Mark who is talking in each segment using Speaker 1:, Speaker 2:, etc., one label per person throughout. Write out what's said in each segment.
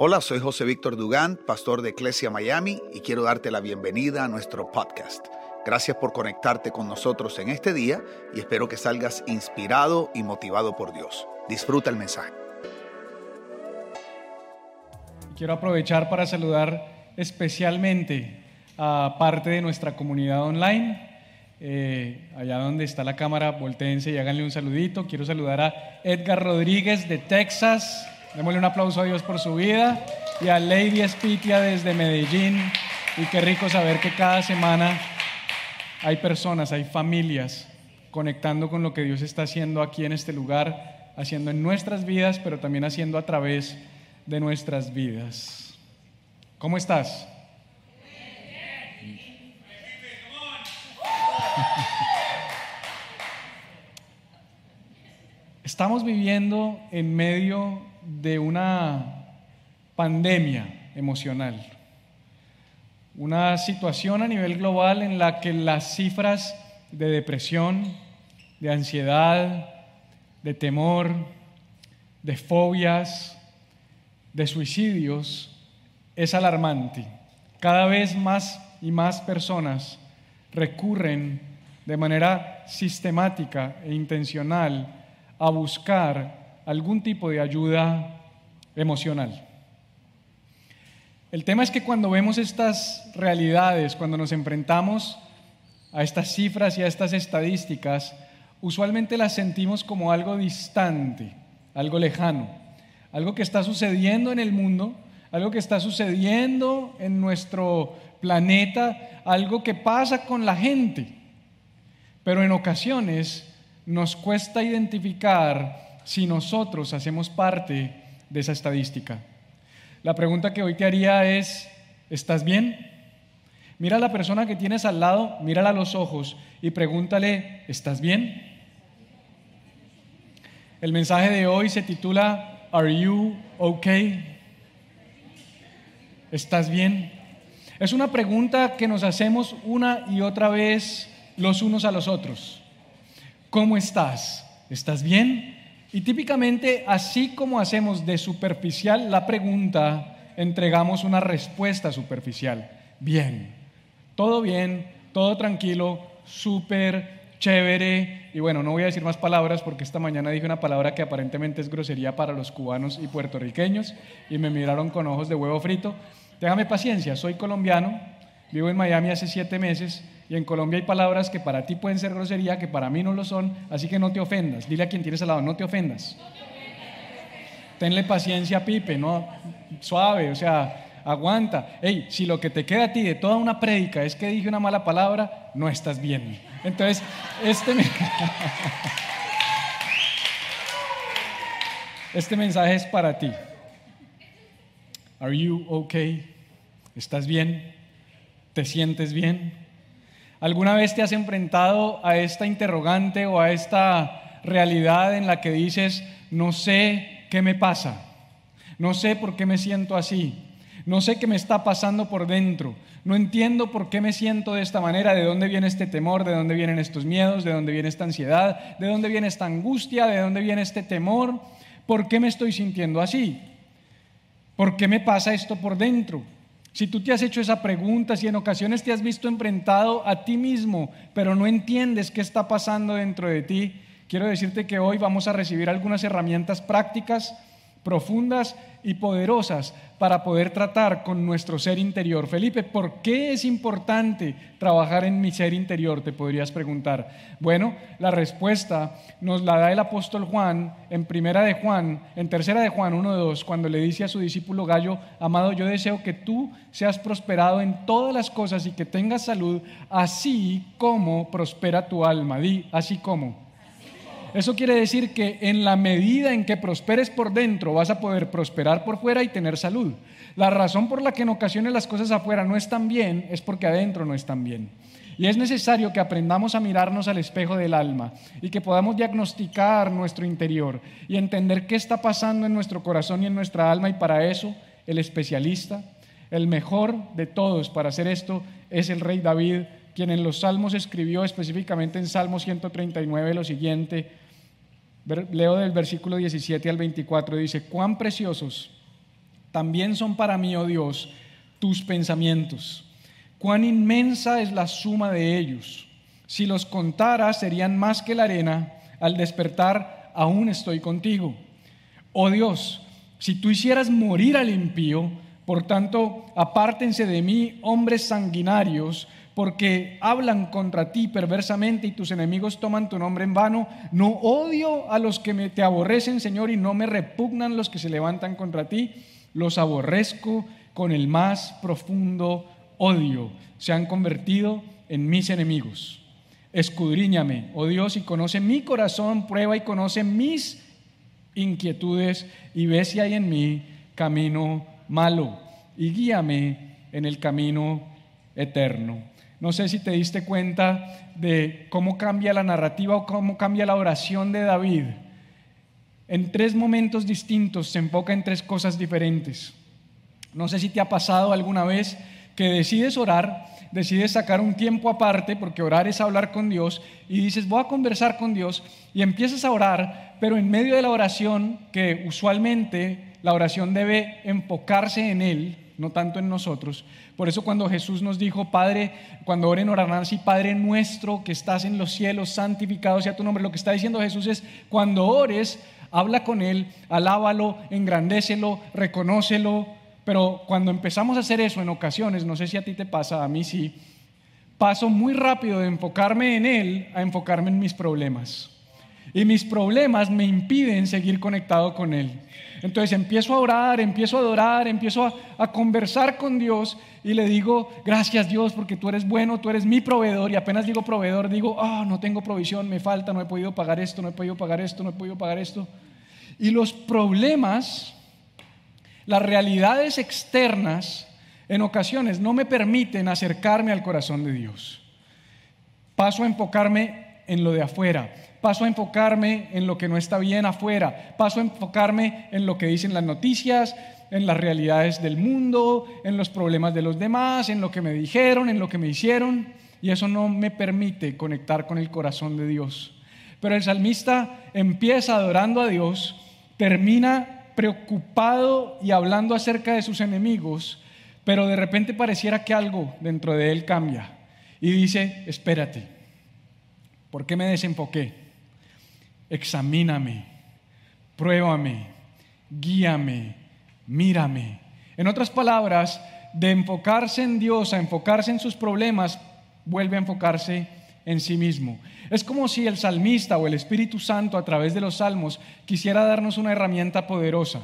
Speaker 1: Hola, soy José Víctor Dugán, pastor de Iglesia Miami, y quiero darte la bienvenida a nuestro podcast. Gracias por conectarte con nosotros en este día y espero que salgas inspirado y motivado por Dios. Disfruta el mensaje.
Speaker 2: Quiero aprovechar para saludar especialmente a parte de nuestra comunidad online. Eh, allá donde está la cámara, volteense y háganle un saludito. Quiero saludar a Edgar Rodríguez de Texas. Démosle un aplauso a Dios por su vida y a Lady Espitia desde Medellín. Y qué rico saber que cada semana hay personas, hay familias conectando con lo que Dios está haciendo aquí en este lugar, haciendo en nuestras vidas, pero también haciendo a través de nuestras vidas. ¿Cómo estás? Estamos viviendo en medio de una pandemia emocional, una situación a nivel global en la que las cifras de depresión, de ansiedad, de temor, de fobias, de suicidios es alarmante. Cada vez más y más personas recurren de manera sistemática e intencional a buscar algún tipo de ayuda emocional. El tema es que cuando vemos estas realidades, cuando nos enfrentamos a estas cifras y a estas estadísticas, usualmente las sentimos como algo distante, algo lejano, algo que está sucediendo en el mundo, algo que está sucediendo en nuestro planeta, algo que pasa con la gente. Pero en ocasiones nos cuesta identificar si nosotros hacemos parte de esa estadística. La pregunta que hoy te haría es, ¿estás bien? Mira a la persona que tienes al lado, mírala a los ojos y pregúntale, ¿estás bien? El mensaje de hoy se titula Are you okay? ¿Estás bien? Es una pregunta que nos hacemos una y otra vez los unos a los otros. ¿Cómo estás? ¿Estás bien? Y típicamente, así como hacemos de superficial la pregunta, entregamos una respuesta superficial. Bien, todo bien, todo tranquilo, súper chévere. Y bueno, no voy a decir más palabras porque esta mañana dije una palabra que aparentemente es grosería para los cubanos y puertorriqueños y me miraron con ojos de huevo frito. Déjame paciencia, soy colombiano, vivo en Miami hace siete meses y en Colombia hay palabras que para ti pueden ser grosería, que para mí no lo son, así que no te ofendas. Dile a quien tienes al lado, no te ofendas. Tenle paciencia, Pipe, no suave, o sea, aguanta. Hey, si lo que te queda a ti de toda una prédica es que dije una mala palabra, no estás bien. Entonces, este, este mensaje es para ti. Are you okay? ¿Estás bien? ¿Te sientes bien? ¿Alguna vez te has enfrentado a esta interrogante o a esta realidad en la que dices, no sé qué me pasa, no sé por qué me siento así, no sé qué me está pasando por dentro, no entiendo por qué me siento de esta manera, de dónde viene este temor, de dónde vienen estos miedos, de dónde viene esta ansiedad, de dónde viene esta angustia, de dónde viene este temor, por qué me estoy sintiendo así, por qué me pasa esto por dentro. Si tú te has hecho esa pregunta, si en ocasiones te has visto enfrentado a ti mismo, pero no entiendes qué está pasando dentro de ti, quiero decirte que hoy vamos a recibir algunas herramientas prácticas profundas y poderosas para poder tratar con nuestro ser interior. Felipe, ¿por qué es importante trabajar en mi ser interior? Te podrías preguntar. Bueno, la respuesta nos la da el apóstol Juan en primera de Juan, en tercera de Juan 1.2, cuando le dice a su discípulo Gallo, amado, yo deseo que tú seas prosperado en todas las cosas y que tengas salud, así como prospera tu alma. Di, así como. Eso quiere decir que en la medida en que prosperes por dentro, vas a poder prosperar por fuera y tener salud. La razón por la que en ocasiones las cosas afuera no están bien es porque adentro no están bien. Y es necesario que aprendamos a mirarnos al espejo del alma y que podamos diagnosticar nuestro interior y entender qué está pasando en nuestro corazón y en nuestra alma. Y para eso, el especialista, el mejor de todos para hacer esto, es el rey David, quien en los Salmos escribió específicamente en Salmo 139 lo siguiente, leo del versículo 17 al 24, dice, cuán preciosos también son para mí, oh Dios, tus pensamientos. Cuán inmensa es la suma de ellos. Si los contara, serían más que la arena. Al despertar, aún estoy contigo. Oh Dios, si tú hicieras morir al impío, por tanto, apártense de mí, hombres sanguinarios, porque hablan contra ti perversamente y tus enemigos toman tu nombre en vano. No odio a los que me, te aborrecen, Señor, y no me repugnan los que se levantan contra ti. Los aborrezco con el más profundo odio. Se han convertido en mis enemigos. Escudriñame, oh Dios, y conoce mi corazón, prueba y conoce mis inquietudes y ve si hay en mí camino malo y guíame en el camino eterno. No sé si te diste cuenta de cómo cambia la narrativa o cómo cambia la oración de David. En tres momentos distintos se enfoca en tres cosas diferentes. No sé si te ha pasado alguna vez que decides orar, decides sacar un tiempo aparte, porque orar es hablar con Dios, y dices, voy a conversar con Dios, y empiezas a orar, pero en medio de la oración, que usualmente la oración debe enfocarse en Él, no tanto en nosotros. Por eso cuando Jesús nos dijo, Padre, cuando oren orarán así, Padre nuestro que estás en los cielos, santificado sea tu nombre, lo que está diciendo Jesús es, cuando ores, habla con Él, alábalo, engrandécelo, reconócelo, pero cuando empezamos a hacer eso en ocasiones, no sé si a ti te pasa, a mí sí, paso muy rápido de enfocarme en Él a enfocarme en mis problemas. Y mis problemas me impiden seguir conectado con Él. Entonces empiezo a orar, empiezo a adorar, empiezo a, conversar con Dios y le digo, gracias Dios porque tú eres bueno, tú eres mi proveedor. Y apenas digo proveedor, digo, oh, no tengo provisión, me falta, no he podido pagar esto, no he podido pagar esto, no he podido pagar esto. Y los problemas, las realidades externas, en ocasiones no me permiten acercarme al corazón de Dios. Paso a enfocarme en lo de afuera paso a enfocarme en lo que no está bien afuera, paso a enfocarme en lo que dicen las noticias, en las realidades del mundo, en los problemas de los demás, en lo que me dijeron, en lo que me hicieron, y eso no me permite conectar con el corazón de Dios. Pero el salmista empieza adorando a Dios, termina preocupado y hablando acerca de sus enemigos, pero de repente pareciera que algo dentro de él cambia y dice, espérate, ¿por qué me desenfoqué? Examíname, pruébame, guíame, mírame. En otras palabras, de enfocarse en Dios a enfocarse en sus problemas, vuelve a enfocarse en sí mismo. Es como si el salmista o el Espíritu Santo a través de los salmos quisiera darnos una herramienta poderosa.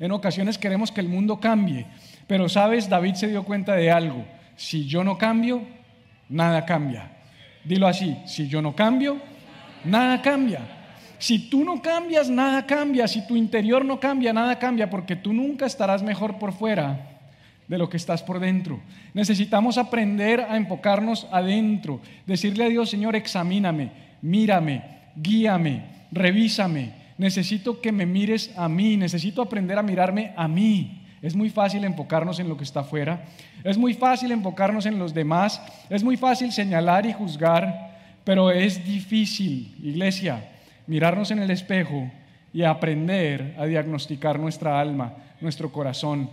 Speaker 2: En ocasiones queremos que el mundo cambie, pero sabes, David se dio cuenta de algo. Si yo no cambio, nada cambia. Dilo así, si yo no cambio, nada cambia. Si tú no cambias, nada cambia. Si tu interior no cambia, nada cambia, porque tú nunca estarás mejor por fuera de lo que estás por dentro. Necesitamos aprender a enfocarnos adentro, decirle a Dios, Señor, examíname, mírame, guíame, revísame. Necesito que me mires a mí, necesito aprender a mirarme a mí. Es muy fácil enfocarnos en lo que está afuera, es muy fácil enfocarnos en los demás, es muy fácil señalar y juzgar, pero es difícil, iglesia, mirarnos en el espejo y aprender a diagnosticar nuestra alma, nuestro corazón.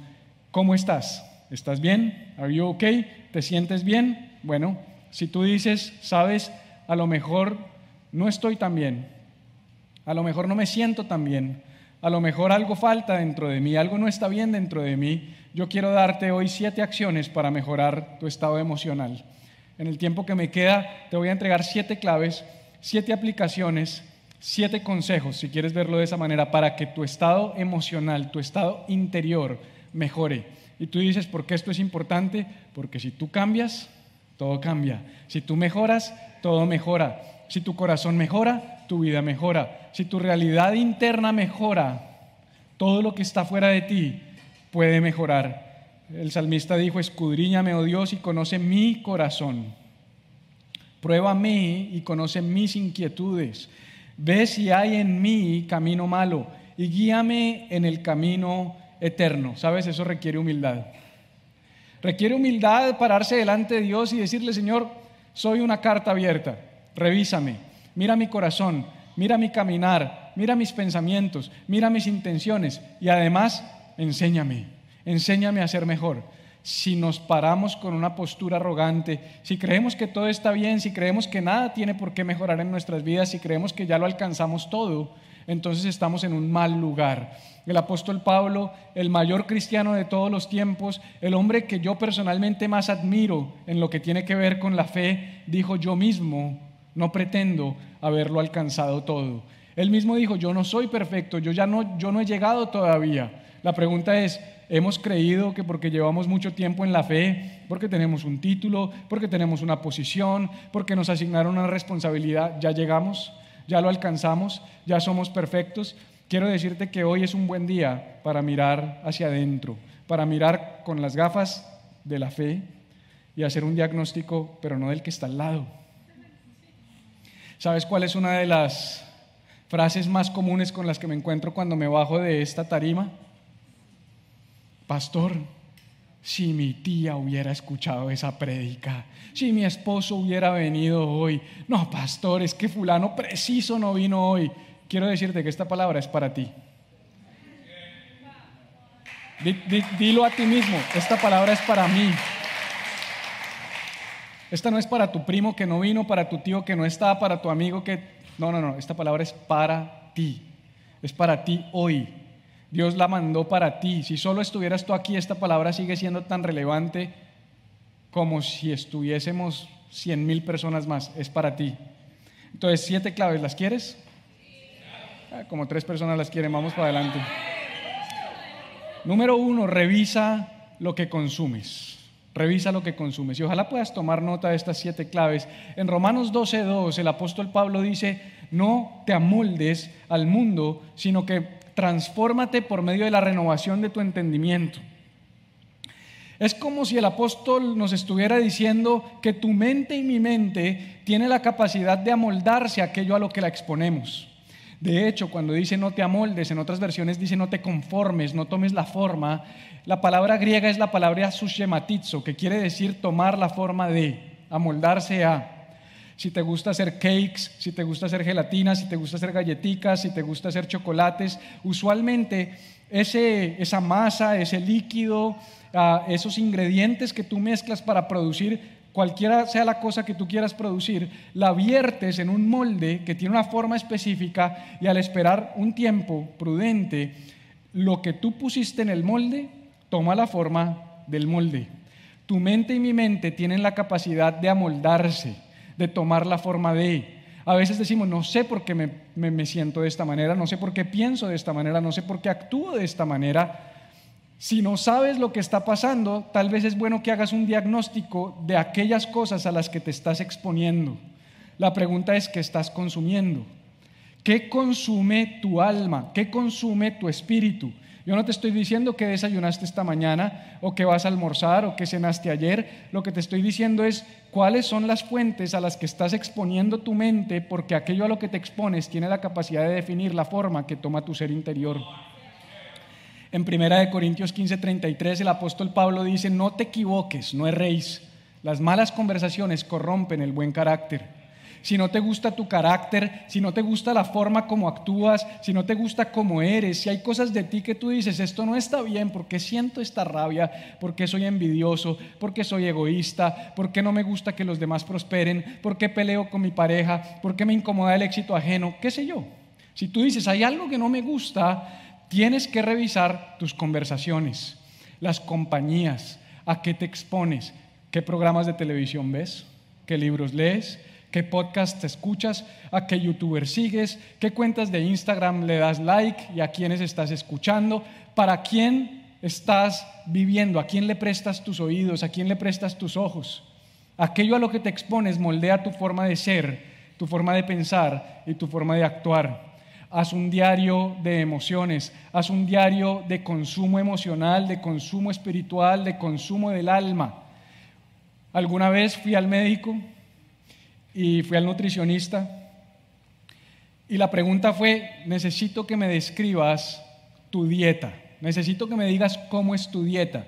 Speaker 2: ¿Cómo estás? ¿Estás bien? ¿Are you okay? ¿Te sientes bien? Bueno, si tú dices, sabes, a lo mejor no estoy tan bien, a lo mejor no me siento tan bien, a lo mejor algo falta dentro de mí, algo no está bien dentro de mí, yo quiero darte hoy siete acciones para mejorar tu estado emocional. En el tiempo que me queda, te voy a entregar siete claves, siete aplicaciones siete consejos, si quieres verlo de esa manera, para que tu estado emocional, tu estado interior mejore. Y tú dices, ¿por qué esto es importante? Porque si tú cambias, todo cambia. Si tú mejoras, todo mejora. Si tu corazón mejora, tu vida mejora. Si tu realidad interna mejora, todo lo que está fuera de ti puede mejorar. El salmista dijo, escudriñame, oh Dios, y conoce mi corazón. Pruébame y conoce mis inquietudes. Ve si hay en mí camino malo y guíame en el camino eterno. ¿Sabes? Eso requiere humildad. Requiere humildad pararse delante de Dios y decirle, Señor, soy una carta abierta, revísame, mira mi corazón, mira mi caminar, mira mis pensamientos, mira mis intenciones y además enséñame, enséñame a ser mejor. Si nos paramos con una postura arrogante, si creemos que todo está bien, si creemos que nada tiene por qué mejorar en nuestras vidas, si creemos que ya lo alcanzamos todo, entonces estamos en un mal lugar. El apóstol Pablo, el mayor cristiano de todos los tiempos, el hombre que yo personalmente más admiro en lo que tiene que ver con la fe, dijo yo mismo, no pretendo haberlo alcanzado todo. Él mismo dijo, yo no soy perfecto, yo ya no, yo no he llegado todavía. La pregunta es, ¿hemos creído que porque llevamos mucho tiempo en la fe, porque tenemos un título, porque tenemos una posición, porque nos asignaron una responsabilidad, ya llegamos, ya lo alcanzamos, ya somos perfectos? Quiero decirte que hoy es un buen día para mirar hacia adentro, para mirar con las gafas de la fe y hacer un diagnóstico, pero no del que está al lado. ¿Sabes cuál es una de las frases más comunes con las que me encuentro cuando me bajo de esta tarima? Pastor, si mi tía hubiera escuchado esa prédica, si mi esposo hubiera venido hoy, no, pastor, es que fulano preciso no vino hoy. Quiero decirte que esta palabra es para ti. Dilo a ti mismo, esta palabra es para mí. Esta no es para tu primo que no vino, para tu tío que no está, para tu amigo que... No, no, no, esta palabra es para ti. Es para ti hoy. Dios la mandó para ti. Si solo estuvieras tú aquí, esta palabra sigue siendo tan relevante como si estuviésemos cien mil personas más. Es para ti. Entonces, siete claves, ¿las quieres? Ah, como tres personas las quieren, vamos para adelante. Número uno, revisa lo que consumes. Revisa lo que consumes y ojalá puedas tomar nota de estas siete claves. En Romanos 12.2 el apóstol Pablo dice, no te amoldes al mundo, sino que transfórmate por medio de la renovación de tu entendimiento. Es como si el apóstol nos estuviera diciendo que tu mente y mi mente tiene la capacidad de amoldarse aquello a lo que la exponemos. De hecho, cuando dice no te amoldes, en otras versiones dice no te conformes, no tomes la forma, la palabra griega es la palabra sushematizo, que quiere decir tomar la forma de, amoldarse a. Si te gusta hacer cakes, si te gusta hacer gelatinas, si te gusta hacer galletitas, si te gusta hacer chocolates, usualmente ese, esa masa, ese líquido, ah, esos ingredientes que tú mezclas para producir cualquiera sea la cosa que tú quieras producir, la viertes en un molde que tiene una forma específica y al esperar un tiempo prudente, lo que tú pusiste en el molde toma la forma del molde. Tu mente y mi mente tienen la capacidad de amoldarse, de tomar la forma de. A veces decimos, no sé por qué me, me siento de esta manera, no sé por qué pienso de esta manera, no sé por qué actúo de esta manera, si no sabes lo que está pasando, tal vez es bueno que hagas un diagnóstico de aquellas cosas a las que te estás exponiendo. La pregunta es, ¿qué estás consumiendo? ¿Qué consume tu alma? ¿Qué consume tu espíritu? Yo no te estoy diciendo que desayunaste esta mañana o que vas a almorzar o que cenaste ayer. Lo que te estoy diciendo es cuáles son las fuentes a las que estás exponiendo tu mente porque aquello a lo que te expones tiene la capacidad de definir la forma que toma tu ser interior. En 1 Corintios 15:33 el apóstol Pablo dice, no te equivoques, no erréis. Las malas conversaciones corrompen el buen carácter. Si no te gusta tu carácter, si no te gusta la forma como actúas, si no te gusta cómo eres, si hay cosas de ti que tú dices, esto no está bien, porque siento esta rabia, porque soy envidioso, porque soy egoísta, porque no me gusta que los demás prosperen, porque peleo con mi pareja, porque me incomoda el éxito ajeno, qué sé yo. Si tú dices, hay algo que no me gusta, tienes que revisar tus conversaciones, las compañías, a qué te expones, qué programas de televisión ves, qué libros lees, qué podcast escuchas, a qué youtuber sigues, qué cuentas de Instagram le das like y a quiénes estás escuchando, para quién estás viviendo, a quién le prestas tus oídos, a quién le prestas tus ojos. Aquello a lo que te expones moldea tu forma de ser, tu forma de pensar y tu forma de actuar haz un diario de emociones, haz un diario de consumo emocional, de consumo espiritual, de consumo del alma. Alguna vez fui al médico y fui al nutricionista y la pregunta fue, necesito que me describas tu dieta, necesito que me digas cómo es tu dieta.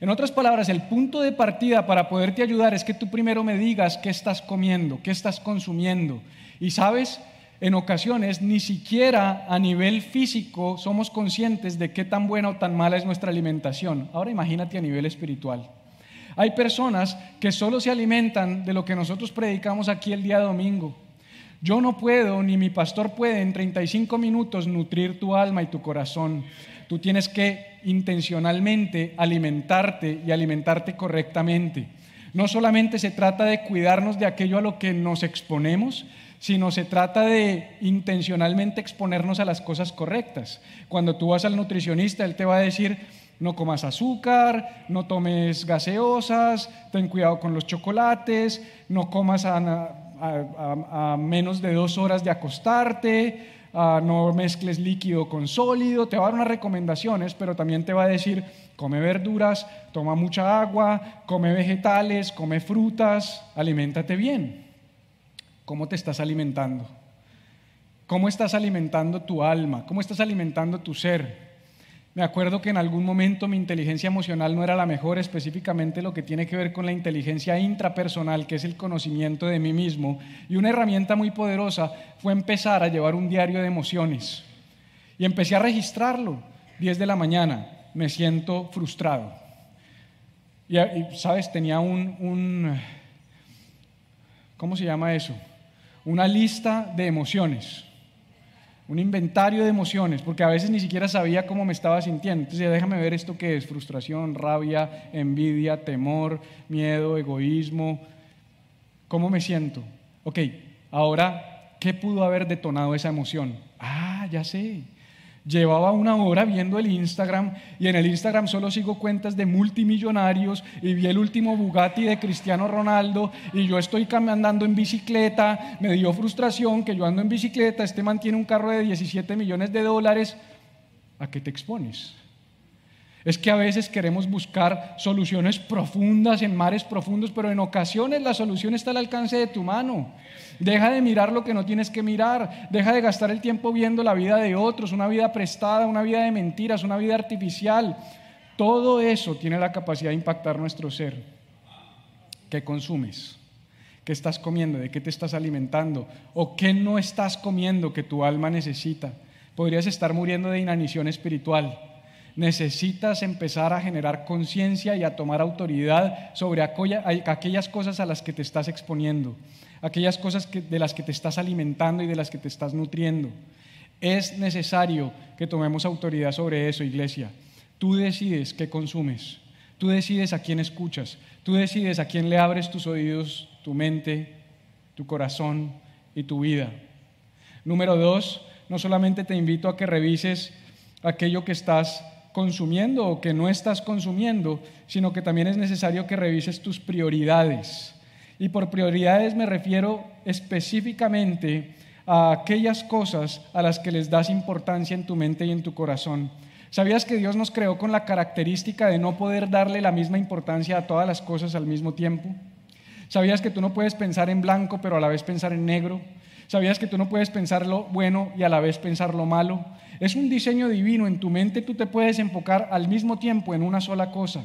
Speaker 2: En otras palabras, el punto de partida para poderte ayudar es que tú primero me digas qué estás comiendo, qué estás consumiendo. Y sabes, en ocasiones ni siquiera a nivel físico somos conscientes de qué tan buena o tan mala es nuestra alimentación. Ahora imagínate a nivel espiritual. Hay personas que solo se alimentan de lo que nosotros predicamos aquí el día domingo. Yo no puedo, ni mi pastor puede en 35 minutos nutrir tu alma y tu corazón. Tú tienes que intencionalmente alimentarte y alimentarte correctamente. No solamente se trata de cuidarnos de aquello a lo que nos exponemos, sino se trata de intencionalmente exponernos a las cosas correctas. Cuando tú vas al nutricionista, él te va a decir, no comas azúcar, no tomes gaseosas, ten cuidado con los chocolates, no comas a, menos de dos horas de acostarte, no mezcles líquido con sólido, te va a dar unas recomendaciones, pero también te va a decir, come verduras, toma mucha agua, come vegetales, come frutas, aliméntate bien. ¿Cómo te estás alimentando? ¿Cómo estás alimentando tu alma? ¿Cómo estás alimentando tu ser? Me acuerdo que en algún momento mi inteligencia emocional no era la mejor, específicamente lo que tiene que ver con la inteligencia intrapersonal, que es el conocimiento de mí mismo. Y una herramienta muy poderosa fue empezar a llevar un diario de emociones. Y empecé a registrarlo. 10 de la mañana, me siento frustrado. Y, sabes, tenía un, un, ¿cómo se llama eso? Una lista de emociones un inventario de emociones, porque a veces ni siquiera sabía cómo me estaba sintiendo. Entonces, déjame ver esto que es frustración, rabia, envidia, temor, miedo, egoísmo. ¿Cómo me siento? Ok, ahora, ¿qué pudo haber detonado esa emoción? Ah, ya sé. Llevaba una hora viendo el Instagram y en el Instagram solo sigo cuentas de multimillonarios y vi el último Bugatti de Cristiano Ronaldo y yo estoy andando en bicicleta, me dio frustración que yo ando en bicicleta, este man tiene un carro de 17 millones de dólares. ¿A qué te expones? Es que a veces queremos buscar soluciones profundas en mares profundos, pero en ocasiones la solución está al alcance de tu mano. Deja de mirar lo que no tienes que mirar. Deja de gastar el tiempo viendo la vida de otros, una vida prestada, una vida de mentiras, una vida artificial. Todo eso tiene la capacidad de impactar nuestro ser. ¿Qué consumes? ¿Qué estás comiendo? ¿De qué te estás alimentando? ¿O qué no estás comiendo que tu alma necesita? Podrías estar muriendo de inanición espiritual necesitas empezar a generar conciencia y a tomar autoridad sobre aquellas cosas a las que te estás exponiendo, aquellas cosas de las que te estás alimentando y de las que te estás nutriendo. Es necesario que tomemos autoridad sobre eso, iglesia. Tú decides qué consumes, tú decides a quién escuchas, tú decides a quién le abres tus oídos, tu mente, tu corazón y tu vida. Número dos, no solamente te invito a que revises aquello que estás consumiendo o que no estás consumiendo, sino que también es necesario que revises tus prioridades. Y por prioridades me refiero específicamente a aquellas cosas a las que les das importancia en tu mente y en tu corazón. ¿Sabías que Dios nos creó con la característica de no poder darle la misma importancia a todas las cosas al mismo tiempo? ¿Sabías que tú no puedes pensar en blanco pero a la vez pensar en negro? ¿Sabías que tú no puedes pensar lo bueno y a la vez pensar lo malo? Es un diseño divino. En tu mente tú te puedes enfocar al mismo tiempo en una sola cosa.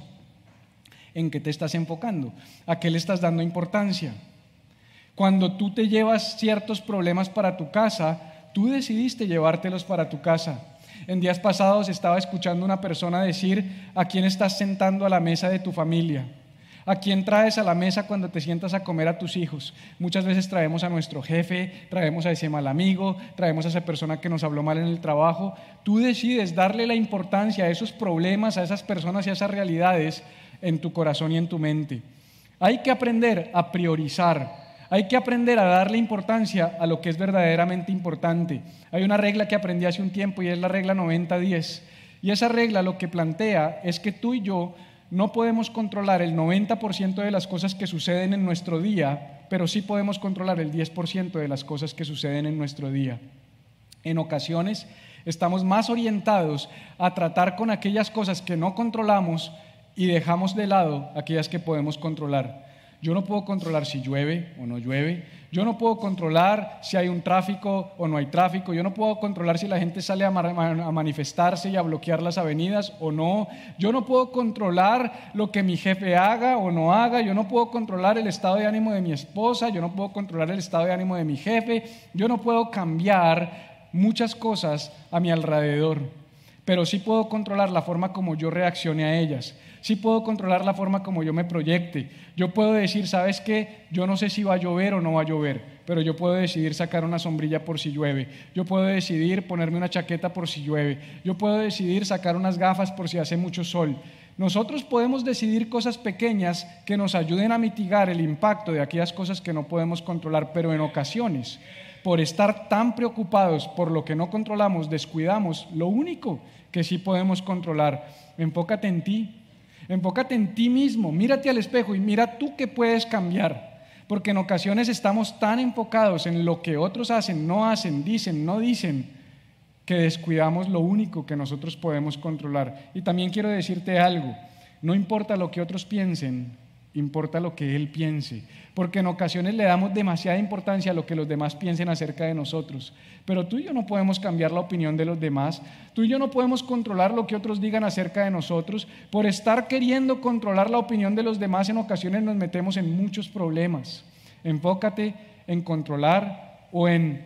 Speaker 2: ¿En qué te estás enfocando? ¿A qué le estás dando importancia? Cuando tú te llevas ciertos problemas para tu casa, tú decidiste llevártelos para tu casa. En días pasados estaba escuchando una persona decir a quién estás sentando a la mesa de tu familia. ¿A quién traes a la mesa cuando te sientas a comer a tus hijos? Muchas veces traemos a nuestro jefe, traemos a ese mal amigo, traemos a esa persona que nos habló mal en el trabajo. Tú decides darle la importancia a esos problemas, a esas personas y a esas realidades en tu corazón y en tu mente. Hay que aprender a priorizar. Hay que aprender a darle importancia a lo que es verdaderamente importante. Hay una regla que aprendí hace un tiempo y es la regla 90-10. Y esa regla lo que plantea es que tú y yo no podemos controlar el 90% de las cosas que suceden en nuestro día, pero sí podemos controlar el 10% de las cosas que suceden en nuestro día. En ocasiones estamos más orientados a tratar con aquellas cosas que no controlamos y dejamos de lado aquellas que podemos controlar. Yo no puedo controlar si llueve o no llueve. Yo no puedo controlar si hay un tráfico o no hay tráfico. Yo no puedo controlar si la gente sale a, manifestarse y a bloquear las avenidas o no. Yo no puedo controlar lo que mi jefe haga o no haga. Yo no puedo controlar el estado de ánimo de mi esposa. Yo no puedo controlar el estado de ánimo de mi jefe. Yo no puedo cambiar muchas cosas a mi alrededor. Pero sí puedo controlar la forma como yo reaccione a ellas. Sí puedo controlar la forma como yo me proyecte. Yo puedo decir, ¿sabes qué? Yo no sé si va a llover o no va a llover, pero yo puedo decidir sacar una sombrilla por si llueve. Yo puedo decidir ponerme una chaqueta por si llueve. Yo puedo decidir sacar unas gafas por si hace mucho sol. Nosotros podemos decidir cosas pequeñas que nos ayuden a mitigar el impacto de aquellas cosas que no podemos controlar, pero en ocasiones, por estar tan preocupados por lo que no controlamos, descuidamos lo único que sí podemos controlar. Enfócate en ti, Enfócate en ti mismo, mírate al espejo y mira tú qué puedes cambiar. Porque en ocasiones estamos tan enfocados en lo que otros hacen, no hacen, dicen, no dicen, que descuidamos lo único que nosotros podemos controlar. Y también quiero decirte algo, no importa lo que otros piensen, importa lo que Él piense, porque en ocasiones le damos demasiada importancia a lo que los demás piensen acerca de nosotros, pero tú y yo no podemos cambiar la opinión de los demás, tú y yo no podemos controlar lo que otros digan acerca de nosotros, por estar queriendo controlar la opinión de los demás en ocasiones nos metemos en muchos problemas. Enfócate en controlar o en,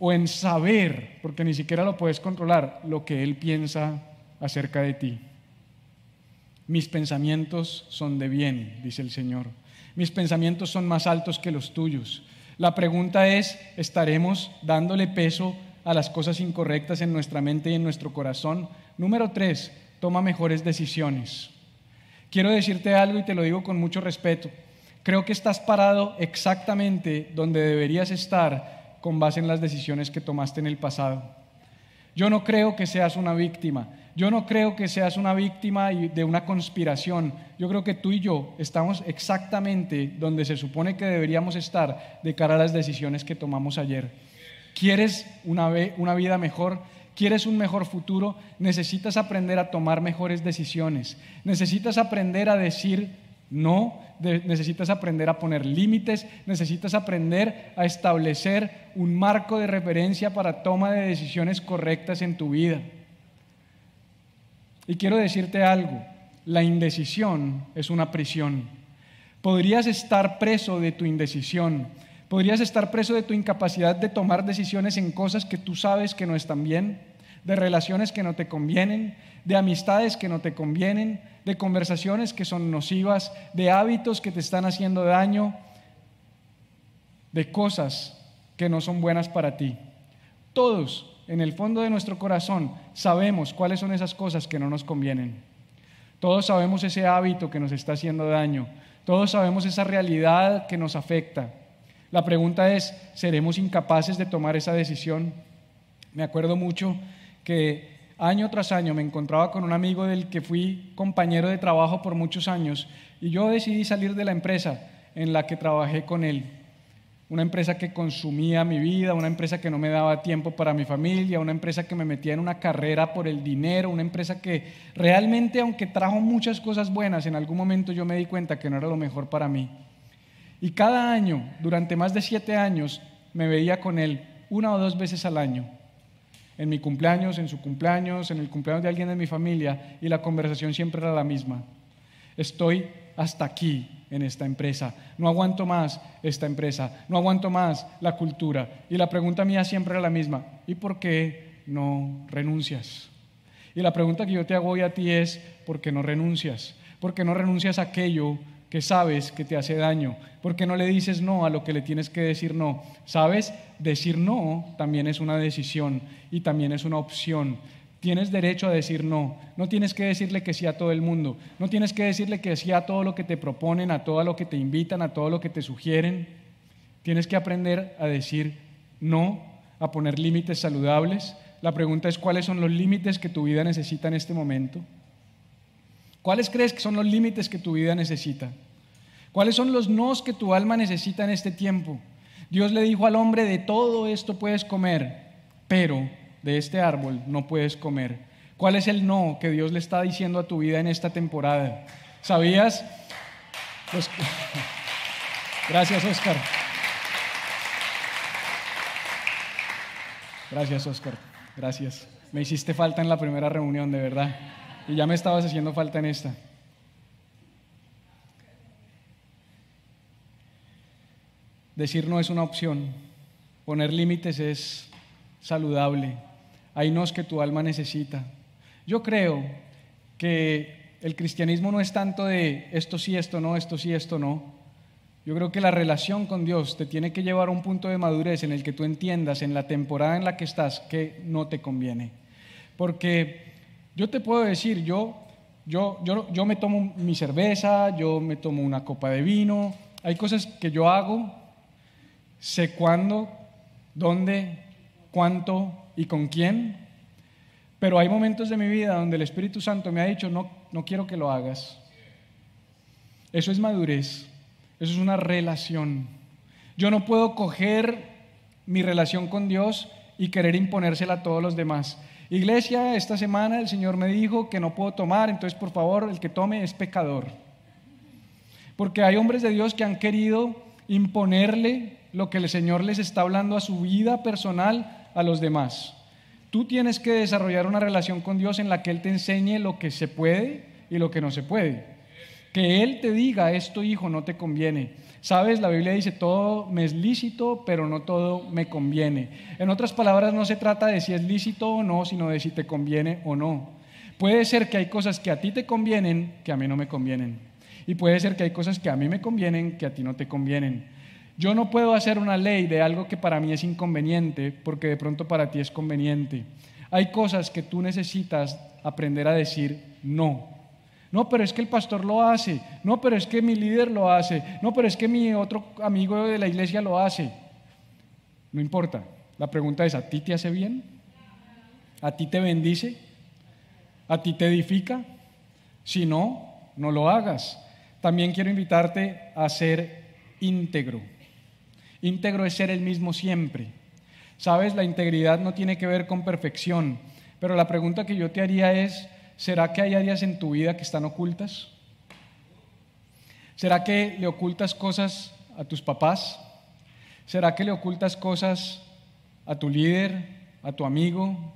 Speaker 2: o en saber, porque ni siquiera lo puedes controlar, lo que Él piensa acerca de ti. Mis pensamientos son de bien, dice el Señor. Mis pensamientos son más altos que los tuyos. La pregunta es, ¿estaremos dándole peso a las cosas incorrectas en nuestra mente y en nuestro corazón? Número tres, toma mejores decisiones. Quiero decirte algo y te lo digo con mucho respeto. Creo que estás parado exactamente donde deberías estar con base en las decisiones que tomaste en el pasado. Yo no creo que seas una víctima. Yo no creo que seas una víctima de una conspiración. Yo creo que tú y yo estamos exactamente donde se supone que deberíamos estar de cara a las decisiones que tomamos ayer. ¿Quieres una, vida mejor? ¿Quieres un mejor futuro? Necesitas aprender a tomar mejores decisiones. Necesitas aprender a decir no, necesitas aprender a poner límites, necesitas aprender a establecer un marco de referencia para toma de decisiones correctas en tu vida. Y quiero decirte algo, la indecisión es una prisión. Podrías estar preso de tu indecisión, podrías estar preso de tu incapacidad de tomar decisiones en cosas que tú sabes que no están bien, de relaciones que no te convienen, de amistades que no te convienen, de conversaciones que son nocivas, de hábitos que te están haciendo daño, de cosas que no son buenas para ti. Todos, en el fondo de nuestro corazón, sabemos cuáles son esas cosas que no nos convienen. Todos sabemos ese hábito que nos está haciendo daño. Todos sabemos esa realidad que nos afecta. La pregunta es, ¿seremos incapaces de tomar esa decisión? Me acuerdo mucho que año tras año me encontraba con un amigo del que fui compañero de trabajo por muchos años y yo decidí salir de la empresa en la que trabajé con él. Una empresa que consumía mi vida, una empresa que no me daba tiempo para mi familia, una empresa que me metía en una carrera por el dinero, una empresa que realmente, aunque trajo muchas cosas buenas, en algún momento yo me di cuenta que no era lo mejor para mí. Y cada año, durante más de siete años, me veía con él una o dos veces al año en mi cumpleaños, en su cumpleaños, en el cumpleaños de alguien de mi familia y la conversación siempre era la misma. Estoy hasta aquí en esta empresa, no aguanto más esta empresa, no aguanto más la cultura. Y la pregunta mía siempre era la misma, ¿y por qué no renuncias? Y la pregunta que yo te hago hoy a ti es, ¿por qué no renuncias? ¿Por qué no renuncias a aquello que sabes que te hace daño? ¿Por qué no le dices no a lo que le tienes que decir no? ¿Sabes? Decir no también es una decisión y también es una opción. Tienes derecho a decir no. No tienes que decirle que sí a todo el mundo. No tienes que decirle que sí a todo lo que te proponen, a todo lo que te invitan, a todo lo que te sugieren. Tienes que aprender a decir no, a poner límites saludables. La pregunta es cuáles son los límites que tu vida necesita en este momento. ¿Cuáles crees que son los límites que tu vida necesita? ¿Cuáles son los nos que tu alma necesita en este tiempo? Dios le dijo al hombre, de todo esto puedes comer, pero de este árbol no puedes comer. ¿Cuál es el no que Dios le está diciendo a tu vida en esta temporada? ¿Sabías? Los, Gracias, Oscar. Gracias, Oscar. Gracias. Me hiciste falta en la primera reunión, de verdad. Y ya me estabas haciendo falta en esta. Decir no es una opción. Poner límites es saludable. Hay nos que tu alma necesita. Yo creo que el cristianismo no es tanto de esto sí, esto no, esto sí, esto no. Yo creo que la relación con Dios te tiene que llevar a un punto de madurez en el que tú entiendas en la temporada en la que estás que no te conviene. Porque yo te puedo decir, yo, yo, yo, yo me tomo mi cerveza, yo me tomo una copa de vino, hay cosas que yo hago, sé cuándo, dónde, cuánto y con quién, pero hay momentos de mi vida donde el Espíritu Santo me ha dicho, no, no quiero que lo hagas. Eso es madurez, eso es una relación. Yo no puedo coger mi relación con Dios y querer imponérsela a todos los demás. Iglesia, esta semana el Señor me dijo que no puedo tomar, entonces por favor el que tome es pecador. Porque hay hombres de Dios que han querido imponerle lo que el Señor les está hablando a su vida personal a los demás. Tú tienes que desarrollar una relación con Dios en la que Él te enseñe lo que se puede y lo que no se puede. Que Él te diga, esto hijo no te conviene. Sabes, la Biblia dice, todo me es lícito, pero no todo me conviene. En otras palabras, no se trata de si es lícito o no, sino de si te conviene o no. Puede ser que hay cosas que a ti te convienen que a mí no me convienen. Y puede ser que hay cosas que a mí me convienen que a ti no te convienen. Yo no puedo hacer una ley de algo que para mí es inconveniente porque de pronto para ti es conveniente. Hay cosas que tú necesitas aprender a decir no. No, pero es que el pastor lo hace. No, pero es que mi líder lo hace. No, pero es que mi otro amigo de la iglesia lo hace. No importa. La pregunta es, ¿a ti te hace bien? ¿A ti te bendice? ¿A ti te edifica? Si no, no lo hagas. También quiero invitarte a ser íntegro. Íntegro es ser el mismo siempre. Sabes, la integridad no tiene que ver con perfección, pero la pregunta que yo te haría es, ¿será que hay áreas en tu vida que están ocultas? ¿Será que le ocultas cosas a tus papás? ¿Será que le ocultas cosas a tu líder, a tu amigo?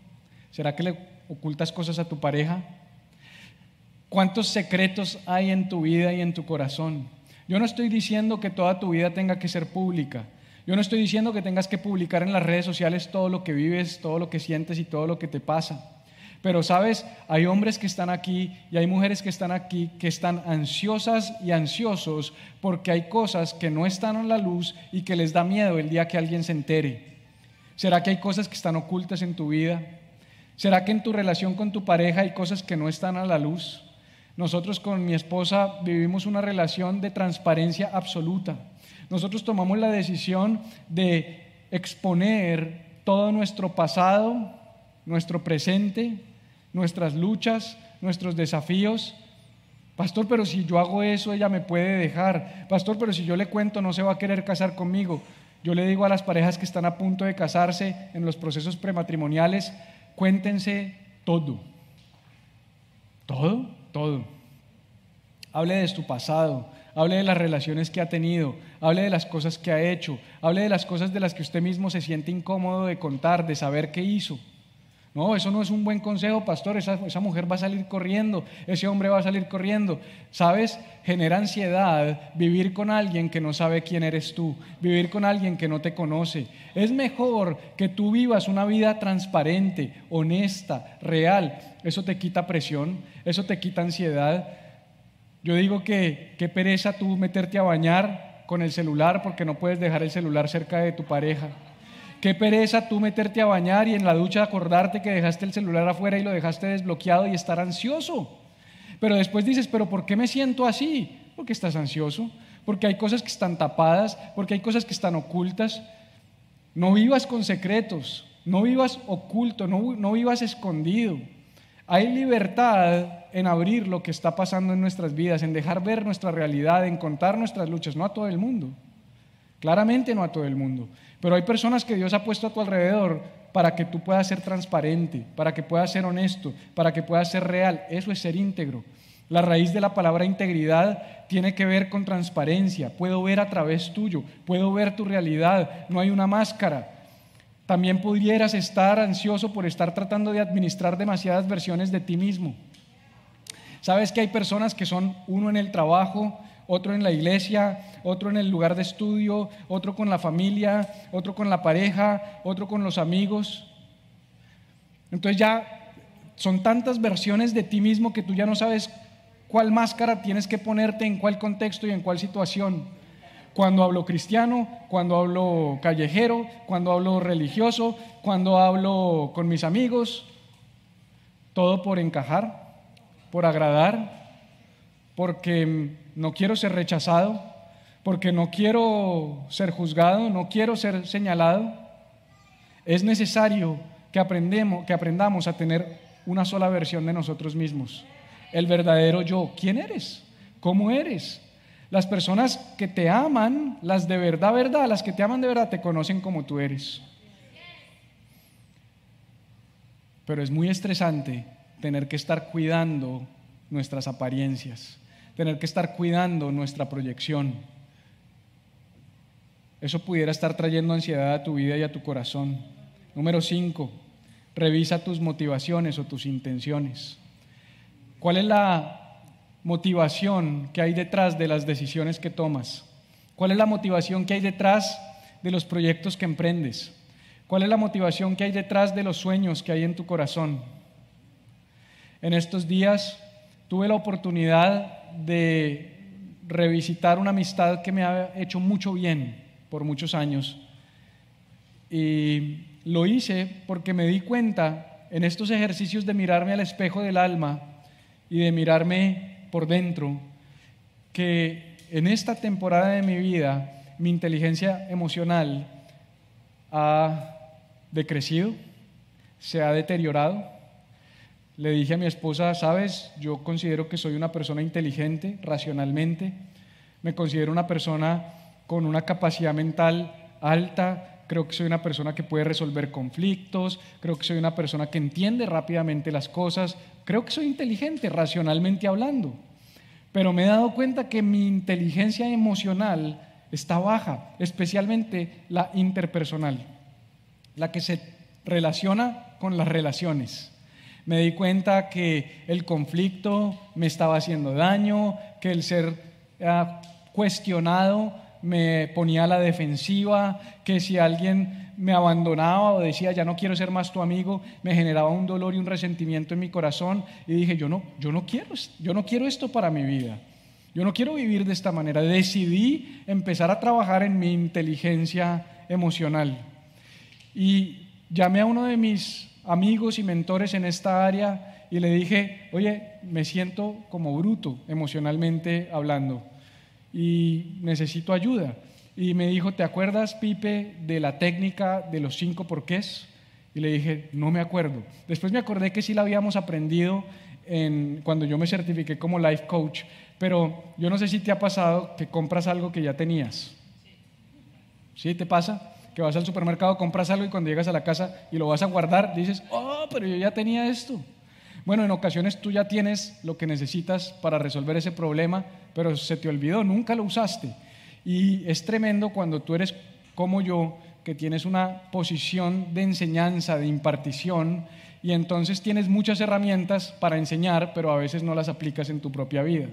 Speaker 2: ¿Será que le ocultas cosas a tu pareja? ¿Cuántos secretos hay en tu vida y en tu corazón? Yo no estoy diciendo que toda tu vida tenga que ser pública. Yo no estoy diciendo que tengas que publicar en las redes sociales todo lo que vives, todo lo que sientes y todo lo que te pasa. Pero sabes, hay hombres que están aquí y hay mujeres que están aquí que están ansiosas y ansiosos porque hay cosas que no están a la luz y que les da miedo el día que alguien se entere. ¿Será que hay cosas que están ocultas en tu vida? ¿Será que en tu relación con tu pareja hay cosas que no están a la luz? Nosotros con mi esposa vivimos una relación de transparencia absoluta. Nosotros tomamos la decisión de exponer todo nuestro pasado, nuestro presente, nuestras luchas, nuestros desafíos. Pastor, pero si yo hago eso, ella me puede dejar. Pastor, pero si yo le cuento, no se va a querer casar conmigo. Yo le digo a las parejas que están a punto de casarse en los procesos prematrimoniales, cuéntense todo. Todo, todo. Hable de su pasado, hable de las relaciones que ha tenido, hable de las cosas que ha hecho, hable de las cosas de las que usted mismo se siente incómodo de contar, de saber qué hizo. No, eso no es un buen consejo, pastor. Esa, mujer va a salir corriendo, ese hombre va a salir corriendo. ¿Sabes? Genera ansiedad vivir con alguien que no sabe quién eres tú, vivir con alguien que no te conoce. Es mejor que tú vivas una vida transparente, honesta, real. Eso te quita presión, eso te quita ansiedad. Yo digo que qué pereza tú meterte a bañar con el celular porque no puedes dejar el celular cerca de tu pareja. Qué pereza tú meterte a bañar y en la ducha acordarte que dejaste el celular afuera y lo dejaste desbloqueado y estar ansioso. Pero después dices, pero ¿por qué me siento así? Porque estás ansioso, porque hay cosas que están tapadas, porque hay cosas que están ocultas. No vivas con secretos, no vivas oculto, no, no vivas escondido. Hay libertad en abrir lo que está pasando en nuestras vidas, en dejar ver nuestra realidad, en contar nuestras luchas, no a todo el mundo. Claramente no a todo el mundo. Pero hay personas que Dios ha puesto a tu alrededor para que tú puedas ser transparente, para que puedas ser honesto, para que puedas ser real. Eso es ser íntegro. La raíz de la palabra integridad tiene que ver con transparencia. Puedo ver a través tuyo, puedo ver tu realidad, no hay una máscara. También pudieras estar ansioso por estar tratando de administrar demasiadas versiones de ti mismo. Sabes que hay personas que son uno en el trabajo, otro en la iglesia, otro en el lugar de estudio, otro con la familia, otro con la pareja, otro con los amigos. Entonces ya son tantas versiones de ti mismo que tú ya no sabes cuál máscara tienes que ponerte en cuál contexto y en cuál situación. Cuando hablo cristiano, cuando hablo callejero, cuando hablo religioso, cuando hablo con mis amigos, todo por encajar, por agradar, porque no quiero ser rechazado, porque no quiero ser juzgado, no quiero ser señalado. Es necesario que, aprendemos, que aprendamos a tener una sola versión de nosotros mismos el verdadero yo. ¿Quién eres? ¿Cómo eres? Las personas que te aman, las de verdad, verdad, las que te aman de verdad, te conocen como tú eres. Pero es muy estresante tener que estar cuidando nuestras apariencias, tener que estar cuidando nuestra proyección. Eso pudiera estar trayendo ansiedad a tu vida y a tu corazón. Número cinco, revisa tus motivaciones o tus intenciones. ¿Cuál es la motivación que hay detrás de las decisiones que tomas? ¿Cuál es la motivación que hay detrás de los proyectos que emprendes? ¿Cuál es la motivación que hay detrás de los sueños que hay en tu corazón? En estos días tuve la oportunidad de revisitar una amistad que me ha hecho mucho bien por muchos años. Y lo hice porque me di cuenta en estos ejercicios de mirarme al espejo del alma y de mirarme por dentro, que en esta temporada de mi vida mi inteligencia emocional ha decrecido, se ha deteriorado. Le dije a mi esposa, sabes, yo considero que soy una persona inteligente racionalmente, me considero una persona con una capacidad mental alta, creo que soy una persona que puede resolver conflictos, creo que soy una persona que entiende rápidamente las cosas, creo que soy inteligente racionalmente hablando, pero me he dado cuenta que mi inteligencia emocional está baja, especialmente la interpersonal, la que se relaciona con las relaciones. Me di cuenta que el conflicto me estaba haciendo daño, que el ser ah, cuestionado me ponía a la defensiva, que si alguien me abandonaba o decía ya no quiero ser más tu amigo, me generaba un dolor y un resentimiento en mi corazón y dije yo no, yo no quiero, yo no quiero esto para mi vida. Yo no quiero vivir de esta manera. Decidí empezar a trabajar en mi inteligencia emocional. Y llamé a uno de mis amigos y mentores en esta área y le dije, oye, me siento como bruto emocionalmente hablando y necesito ayuda. Y me dijo, ¿te acuerdas, Pipe, de la técnica de los cinco porqués? Y le dije, no me acuerdo. Después me acordé que sí la habíamos aprendido en, cuando yo me certifiqué como life coach, pero yo no sé si te ha pasado que compras algo que ya tenías. ¿Sí te pasa? Que vas al supermercado, compras algo y cuando llegas a la casa y lo vas a guardar, dices, oh, pero yo ya tenía esto. Bueno, en ocasiones tú ya tienes lo que necesitas para resolver ese problema, pero se te olvidó, nunca lo usaste. Y es tremendo cuando tú eres como yo, que tienes una posición de enseñanza, de impartición, y entonces tienes muchas herramientas para enseñar, pero a veces no las aplicas en tu propia vida.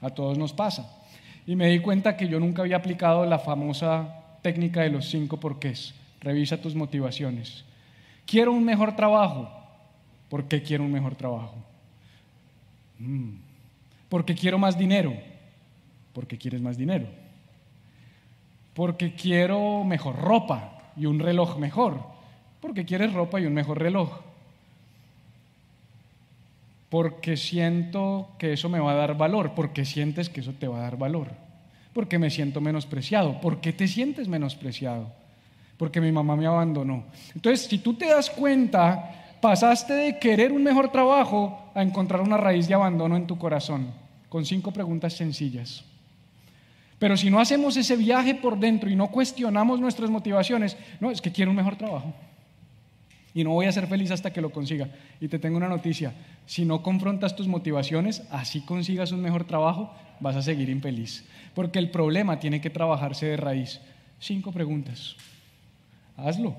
Speaker 2: A todos nos pasa. Y me di cuenta que yo nunca había aplicado la famosa técnica de los cinco porqués. Revisa tus motivaciones. Quiero un mejor trabajo. ¿Por qué quiero un mejor trabajo? Mm. ¿Por qué quiero más dinero? Porque quieres más dinero. Porque quiero mejor ropa y un reloj mejor. Porque quieres ropa y un mejor reloj. Porque siento que eso me va a dar valor. Porque sientes que eso te va a dar valor. Porque me siento menospreciado. ¿Por qué te sientes menospreciado? Porque mi mamá me abandonó. Entonces, si tú te das cuenta Pasaste de querer un mejor trabajo a encontrar una raíz de abandono en tu corazón, con cinco preguntas sencillas. Pero si no hacemos ese viaje por dentro y no cuestionamos nuestras motivaciones, no, es que quiero un mejor trabajo. Y no voy a ser feliz hasta que lo consiga. Y te tengo una noticia, si no confrontas tus motivaciones, así consigas un mejor trabajo, vas a seguir infeliz. Porque el problema tiene que trabajarse de raíz. Cinco preguntas. Hazlo.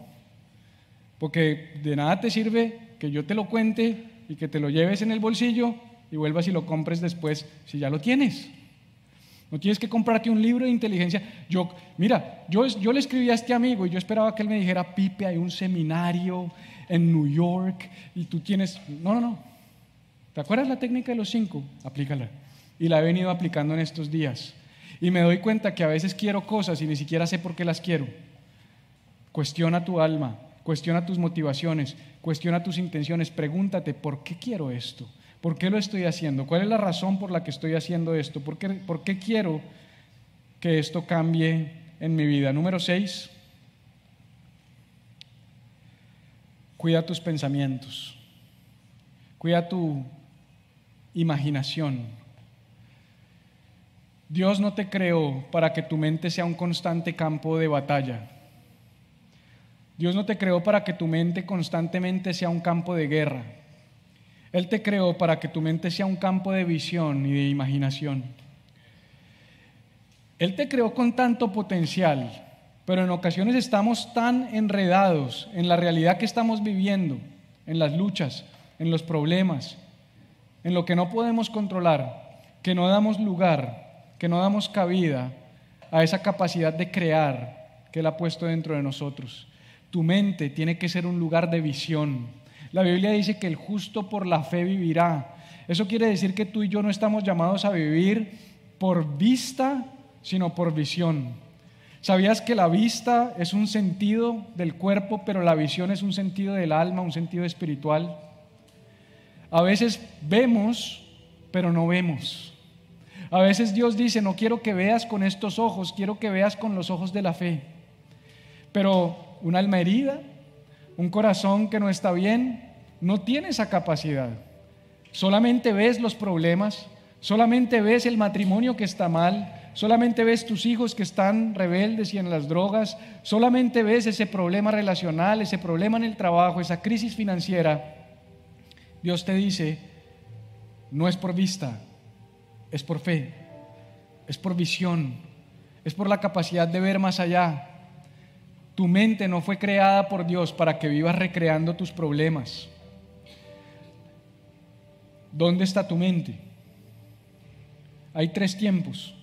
Speaker 2: Porque de nada te sirve que yo te lo cuente y que te lo lleves en el bolsillo y vuelvas y lo compres después si ya lo tienes. No tienes que comprarte un libro de inteligencia. Yo, mira, yo, yo le escribí a este amigo y yo esperaba que él me dijera, Pipe, hay un seminario en New York y tú tienes... No, no, no. ¿Te acuerdas la técnica de los cinco? Aplícala. Y la he venido aplicando en estos días. Y me doy cuenta que a veces quiero cosas y ni siquiera sé por qué las quiero. Cuestiona tu alma, cuestiona tus motivaciones, cuestiona tus intenciones, pregúntate, ¿por qué quiero esto? ¿Por qué lo estoy haciendo? ¿Cuál es la razón por la que estoy haciendo esto? ¿Por qué, por qué quiero que esto cambie en mi vida? Número seis, cuida tus pensamientos, cuida tu imaginación. Dios no te creó para que tu mente sea un constante campo de batalla. Dios no te creó para que tu mente constantemente sea un campo de guerra. Él te creó para que tu mente sea un campo de visión y de imaginación. Él te creó con tanto potencial, pero en ocasiones estamos tan enredados en la realidad que estamos viviendo, en las luchas, en los problemas, en lo que no podemos controlar, que no damos lugar, que no damos cabida a esa capacidad de crear que Él ha puesto dentro de nosotros. Tu mente tiene que ser un lugar de visión, la Biblia dice que el justo por la fe vivirá. Eso quiere decir que tú y yo no estamos llamados a vivir por vista, sino por visión. ¿Sabías que la vista es un sentido del cuerpo, pero la visión es un sentido del alma, un sentido espiritual? A veces vemos, pero no vemos. A veces Dios dice, no quiero que veas con estos ojos, quiero que veas con los ojos de la fe. Pero una alma herida, un corazón que no está bien no tiene esa capacidad. Solamente ves los problemas, solamente ves el matrimonio que está mal, solamente ves tus hijos que están rebeldes y en las drogas, solamente ves ese problema relacional, ese problema en el trabajo, esa crisis financiera. Dios te dice, no es por vista, es por fe, es por visión, es por la capacidad de ver más allá, tu mente no fue creada por Dios para que vivas recreando tus problemas. ¿Dónde está tu mente? Hay tres tiempos.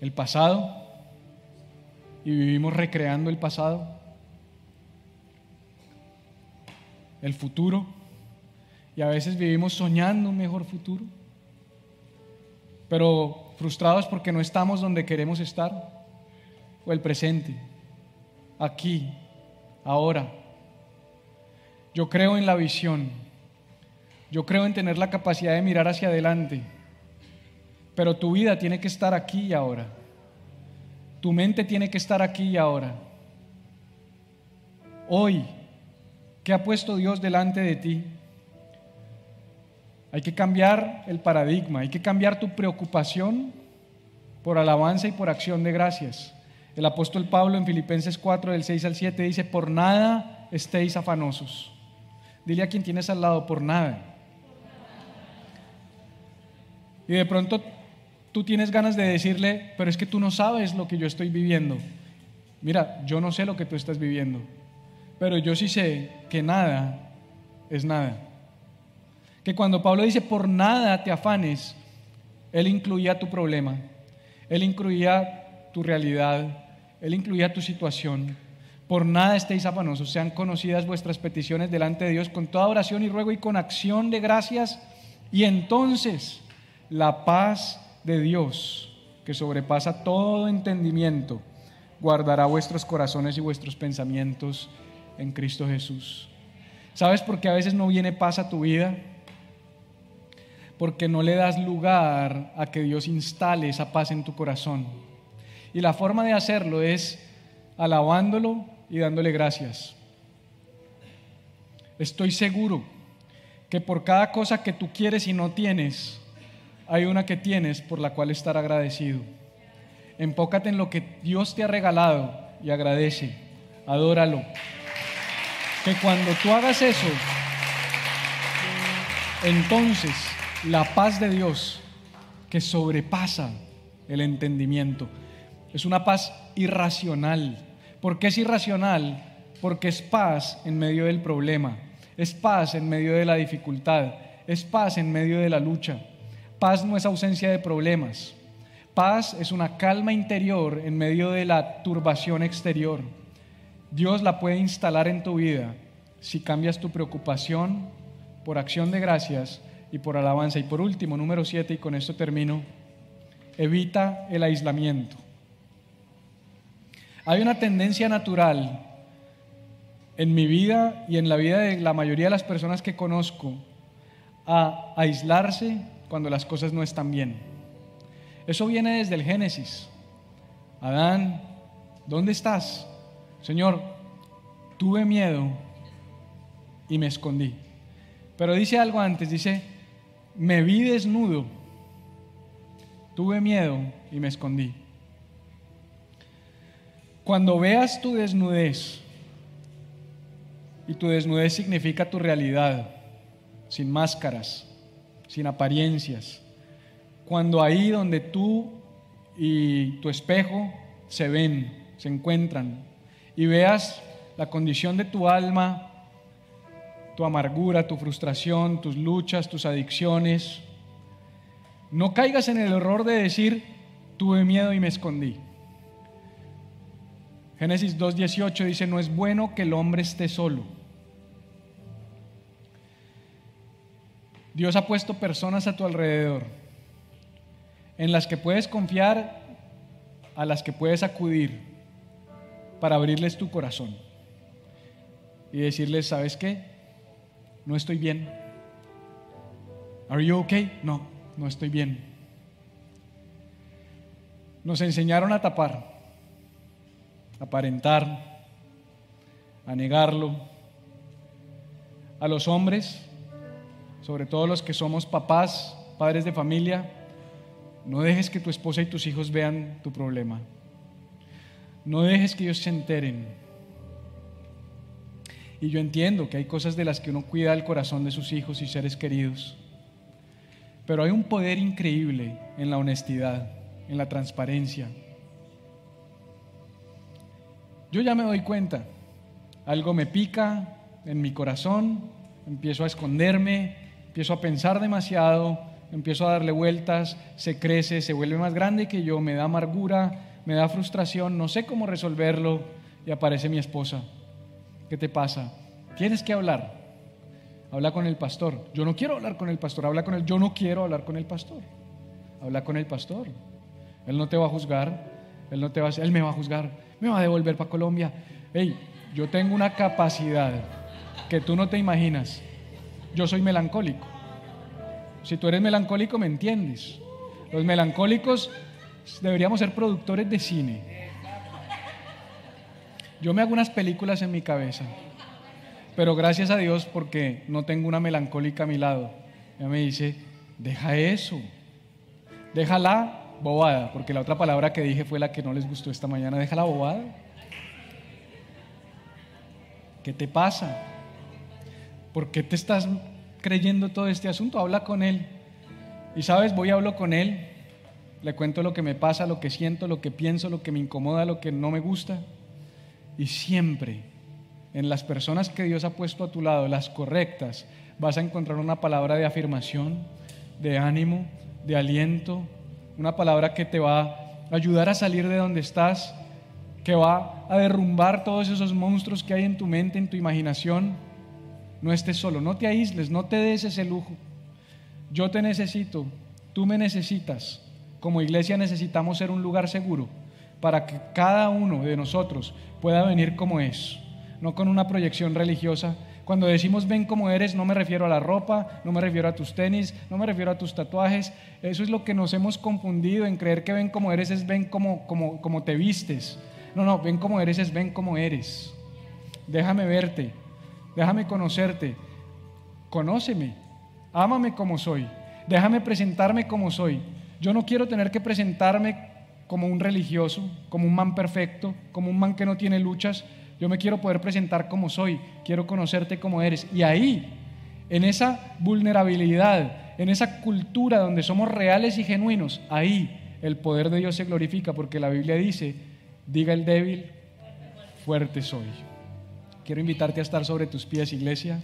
Speaker 2: El pasado, y vivimos recreando el pasado. El futuro, y a veces vivimos soñando un mejor futuro, pero frustrados porque no estamos donde queremos estar o el presente, aquí, ahora. Yo creo en la visión, yo creo en tener la capacidad de mirar hacia adelante, pero tu vida tiene que estar aquí y ahora. Tu mente tiene que estar aquí y ahora. Hoy, ¿qué ha puesto Dios delante de ti? Hay que cambiar el paradigma, hay que cambiar tu preocupación por alabanza y por acción de gracias. El apóstol Pablo en Filipenses 4, del 6 al 7 dice, por nada estéis afanosos. Dile a quien tienes al lado, por nada. Y de pronto tú tienes ganas de decirle, pero es que tú no sabes lo que yo estoy viviendo. Mira, yo no sé lo que tú estás viviendo, pero yo sí sé que nada es nada. Que cuando Pablo dice, por nada te afanes, él incluía tu problema, él incluía tu realidad, él incluía tu situación. Por nada estéis afanosos, sean conocidas vuestras peticiones delante de Dios con toda oración y ruego y con acción de gracias. Y entonces la paz de Dios, que sobrepasa todo entendimiento, guardará vuestros corazones y vuestros pensamientos en Cristo Jesús. ¿Sabes por qué a veces no viene paz a tu vida? Porque no le das lugar a que Dios instale esa paz en tu corazón. Y la forma de hacerlo es alabándolo y dándole gracias. Estoy seguro que por cada cosa que tú quieres y no tienes, hay una que tienes por la cual estar agradecido. Empócate en lo que Dios te ha regalado y agradece. Adóralo. que cuando tú hagas eso, entonces la paz de Dios que sobrepasa el entendimiento es una paz irracional. ¿Por qué es irracional? Porque es paz en medio del problema, es paz en medio de la dificultad, es paz en medio de la lucha. Paz no es ausencia de problemas. Paz es una calma interior en medio de la turbación exterior. Dios la puede instalar en tu vida si cambias tu preocupación por acción de gracias y por alabanza. Y por último, número siete, y con esto termino, evita el aislamiento. Hay una tendencia natural en mi vida y en la vida de la mayoría de las personas que conozco a aislarse cuando las cosas no están bien. Eso viene desde el Génesis. Adán, ¿dónde estás? Señor, tuve miedo y me escondí. Pero dice algo antes, dice, me vi desnudo, tuve miedo y me escondí. Cuando veas tu desnudez, y tu desnudez significa tu realidad, sin máscaras, sin apariencias, cuando ahí donde tú y tu espejo se ven, se encuentran, y veas la condición de tu alma, tu amargura, tu frustración, tus luchas, tus adicciones. No caigas en el error de decir, tuve miedo y me escondí. Génesis 2.18 dice, no es bueno que el hombre esté solo. Dios ha puesto personas a tu alrededor en las que puedes confiar, a las que puedes acudir para abrirles tu corazón y decirles, ¿sabes qué? No estoy bien. Are you? No, no estoy bien. Nos enseñaron a tapar, a aparentar, a negarlo. A los hombres, sobre todo los que somos papás, padres de familia, no dejes que tu esposa y tus hijos vean tu problema. No dejes que ellos se enteren. Y yo entiendo que hay cosas de las que uno cuida el corazón de sus hijos y seres queridos. Pero hay un poder increíble en la honestidad, en la transparencia. Yo ya me doy cuenta, algo me pica en mi corazón, empiezo a esconderme, empiezo a pensar demasiado, empiezo a darle vueltas, se crece, se vuelve más grande que yo, me da amargura, me da frustración, no sé cómo resolverlo y aparece mi esposa. ¿Qué te pasa? Tienes que hablar. Habla con el pastor. Yo no quiero hablar con el pastor, habla con él. Yo no quiero hablar con el pastor. Habla con el pastor. Él no te va a juzgar, él no te va a, él me va a juzgar, me va a devolver para Colombia. Hey, yo tengo una capacidad que tú no te imaginas. Yo soy melancólico. Si tú eres melancólico, me entiendes. Los melancólicos deberíamos ser productores de cine. Yo me hago unas películas en mi cabeza, pero gracias a Dios porque no tengo una melancólica a mi lado. Ella me dice, deja eso, déjala bobada, porque la otra palabra que dije fue la que no les gustó esta mañana, déjala bobada. ¿Qué te pasa? ¿Por qué te estás creyendo todo este asunto? Habla con él. Y sabes, voy y hablo con él le cuento lo que me pasa, lo que siento, lo que pienso, lo que me incomoda, lo que no me gusta. Y siempre en las personas que Dios ha puesto a tu lado, las correctas, vas a encontrar una palabra de afirmación, de ánimo, de aliento, una palabra que te va a ayudar a salir de donde estás, que va a derrumbar todos esos monstruos que hay en tu mente, en tu imaginación. No estés solo, no te aísles, no te des ese lujo. Yo te necesito, tú me necesitas. Como iglesia necesitamos ser un lugar seguro para que cada uno de nosotros pueda venir como es, no con una proyección religiosa. Cuando decimos ven como eres, no me refiero a la ropa, no me refiero a tus tenis, no me refiero a tus tatuajes. Eso es lo que nos hemos confundido en creer que ven como eres es ven como, como, como te vistes. No, no, ven como eres es ven como eres. Déjame verte, déjame conocerte, conóceme, ámame como soy, déjame presentarme como soy. Yo no quiero tener que presentarme como un religioso, como un man perfecto, como un man que no tiene luchas. Yo me quiero poder presentar como soy, quiero conocerte como eres. Y ahí, en esa vulnerabilidad, en esa cultura donde somos reales y genuinos, ahí el poder de Dios se glorifica porque la Biblia dice, diga el débil, fuerte soy. Quiero invitarte a estar sobre tus pies, iglesia.